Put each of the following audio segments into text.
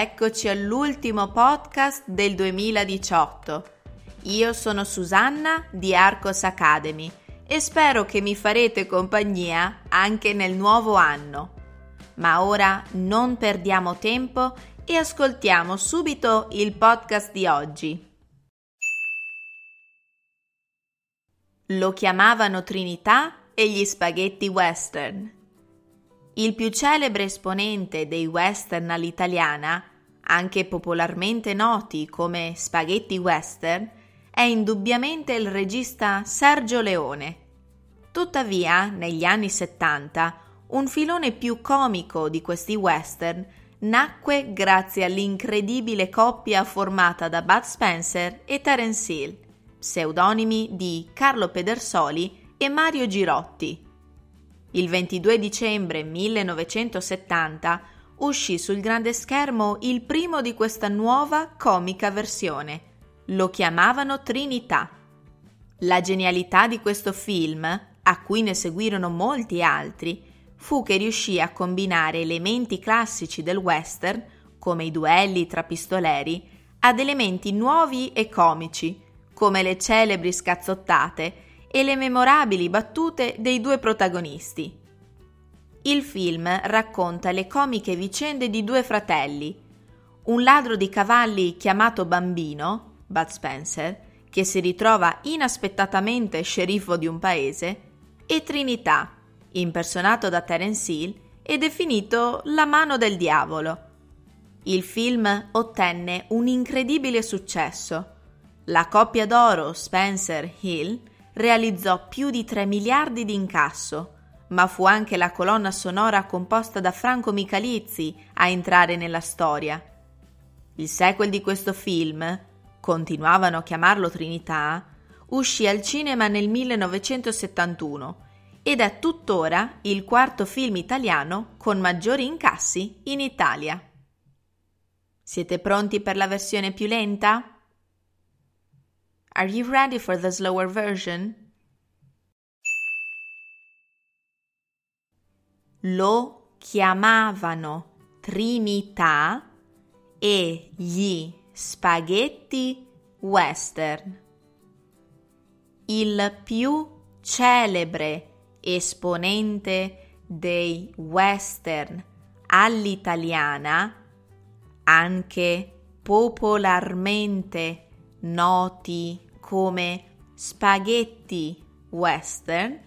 eccoci all'ultimo podcast del 2018. Io sono Susanna di Arcos Academy e spero che mi farete compagnia anche nel nuovo anno. Ma ora non perdiamo tempo e ascoltiamo subito il podcast di oggi. Lo chiamavano Trinità e gli spaghetti western. Il più celebre esponente dei western all'italiana, anche popolarmente noti come spaghetti western, è indubbiamente il regista Sergio Leone. Tuttavia, negli anni 70, un filone più comico di questi western nacque grazie all'incredibile coppia formata da Bud Spencer e Terence Hill, pseudonimi di Carlo Pedersoli e Mario Girotti. Il 22 dicembre 1970 uscì sul grande schermo il primo di questa nuova comica versione. Lo chiamavano Trinità. La genialità di questo film, a cui ne seguirono molti altri, fu che riuscì a combinare elementi classici del western, come i duelli tra pistoleri, ad elementi nuovi e comici, come le celebri scazzottate e le memorabili battute dei due protagonisti. Il film racconta le comiche vicende di due fratelli, un ladro di cavalli chiamato Bambino, Bud Spencer, che si ritrova inaspettatamente sceriffo di un paese, e Trinità, impersonato da Terence Hill e definito la mano del diavolo. Il film ottenne un incredibile successo. La coppia d'oro Spencer-Hill realizzò più di 3 miliardi di incasso, ma fu anche la colonna sonora composta da Franco Michalizzi a entrare nella storia. Il sequel di questo film, continuavano a chiamarlo Trinità, uscì al cinema nel 1971 ed è tuttora il quarto film italiano con maggiori incassi in Italia. Siete pronti per la versione più lenta? Are you ready for the slower version? Lo chiamavano Trinità e gli spaghetti western. Il più celebre esponente dei western all'italiana, anche popolarmente noti come spaghetti western,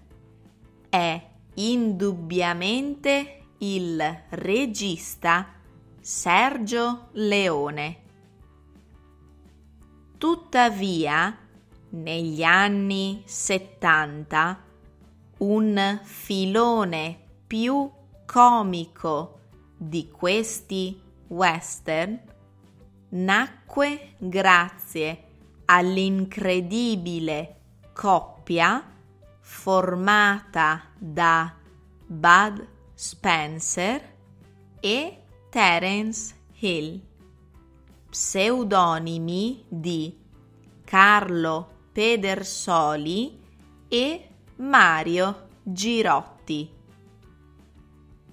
è indubbiamente il regista Sergio Leone. Tuttavia, negli anni 70 un filone più comico di questi western nacque grazie all'incredibile coppia formata da Bud Spencer e Terence Hill, pseudonimi di Carlo Pedersoli e Mario Girotti.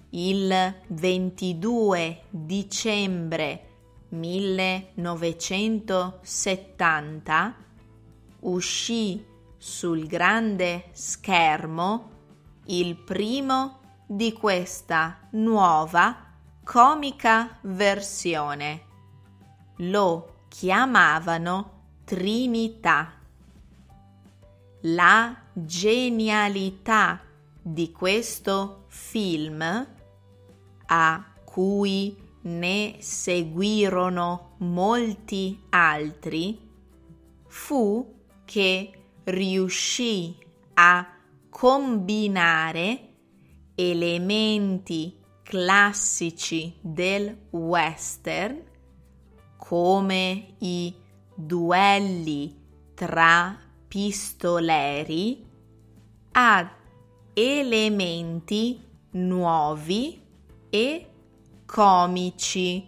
Il 22 dicembre 1970 uscì sul grande schermo il primo di questa nuova comica versione. Lo chiamavano Trinità. La genialità di questo film, a cui ne seguirono molti altri, fu che riuscì a combinare elementi classici del western come i duelli tra pistoleri ad elementi nuovi e comici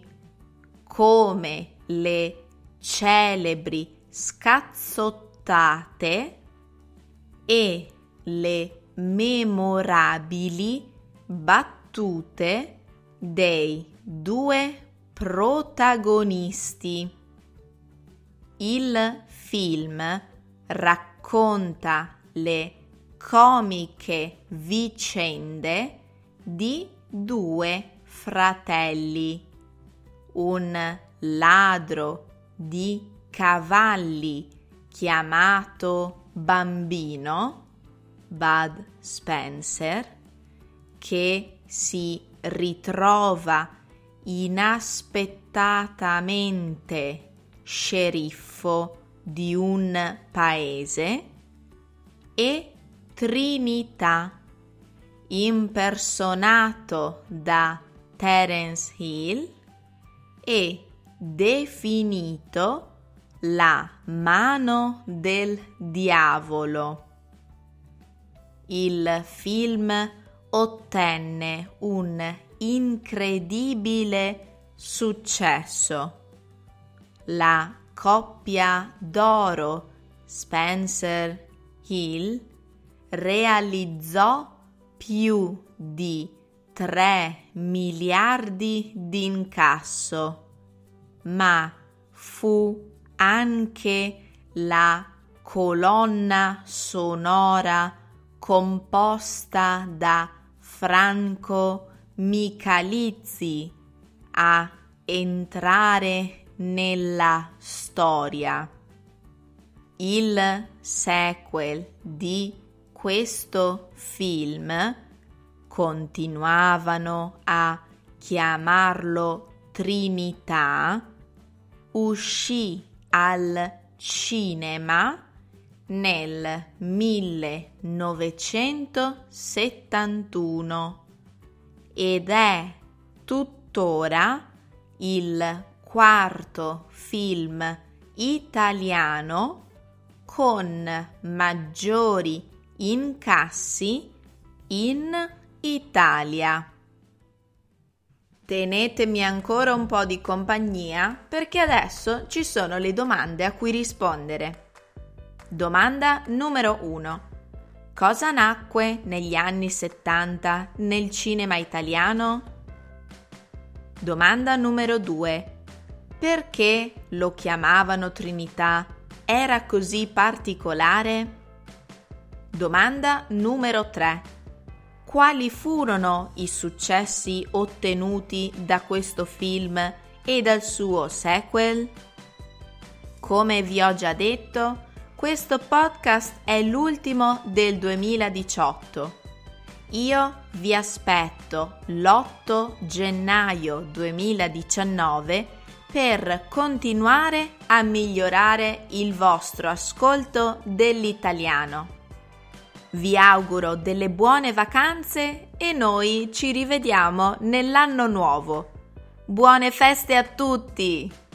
come le celebri scazzottate e le memorabili battute dei due protagonisti. Il film racconta le comiche vicende di due fratelli, un ladro di cavalli chiamato Bambino, Bud Spencer, che si ritrova inaspettatamente sceriffo di un paese e Trinità, impersonato da Terence Hill e definito la mano del diavolo. Il film ottenne un incredibile successo. La coppia d'oro Spencer Hill realizzò più di 3 miliardi di incasso, ma fu anche la colonna sonora composta da Franco Michalizzi a entrare nella storia. Il sequel di questo film continuavano a chiamarlo Trinità, uscì al cinema nel 1971 ed è tuttora il quarto film italiano con maggiori incassi in Italia. Tenetemi ancora un po' di compagnia perché adesso ci sono le domande a cui rispondere. Domanda numero 1. Cosa nacque negli anni 70 nel cinema italiano? Domanda numero 2. Perché lo chiamavano Trinità? Era così particolare? Domanda numero 3 quali furono i successi ottenuti da questo film e dal suo sequel? Come vi ho già detto, questo podcast è l'ultimo del 2018. Io vi aspetto l'8 gennaio 2019 per continuare a migliorare il vostro ascolto dell'italiano. Vi auguro delle buone vacanze e noi ci rivediamo nell'anno nuovo. Buone feste a tutti!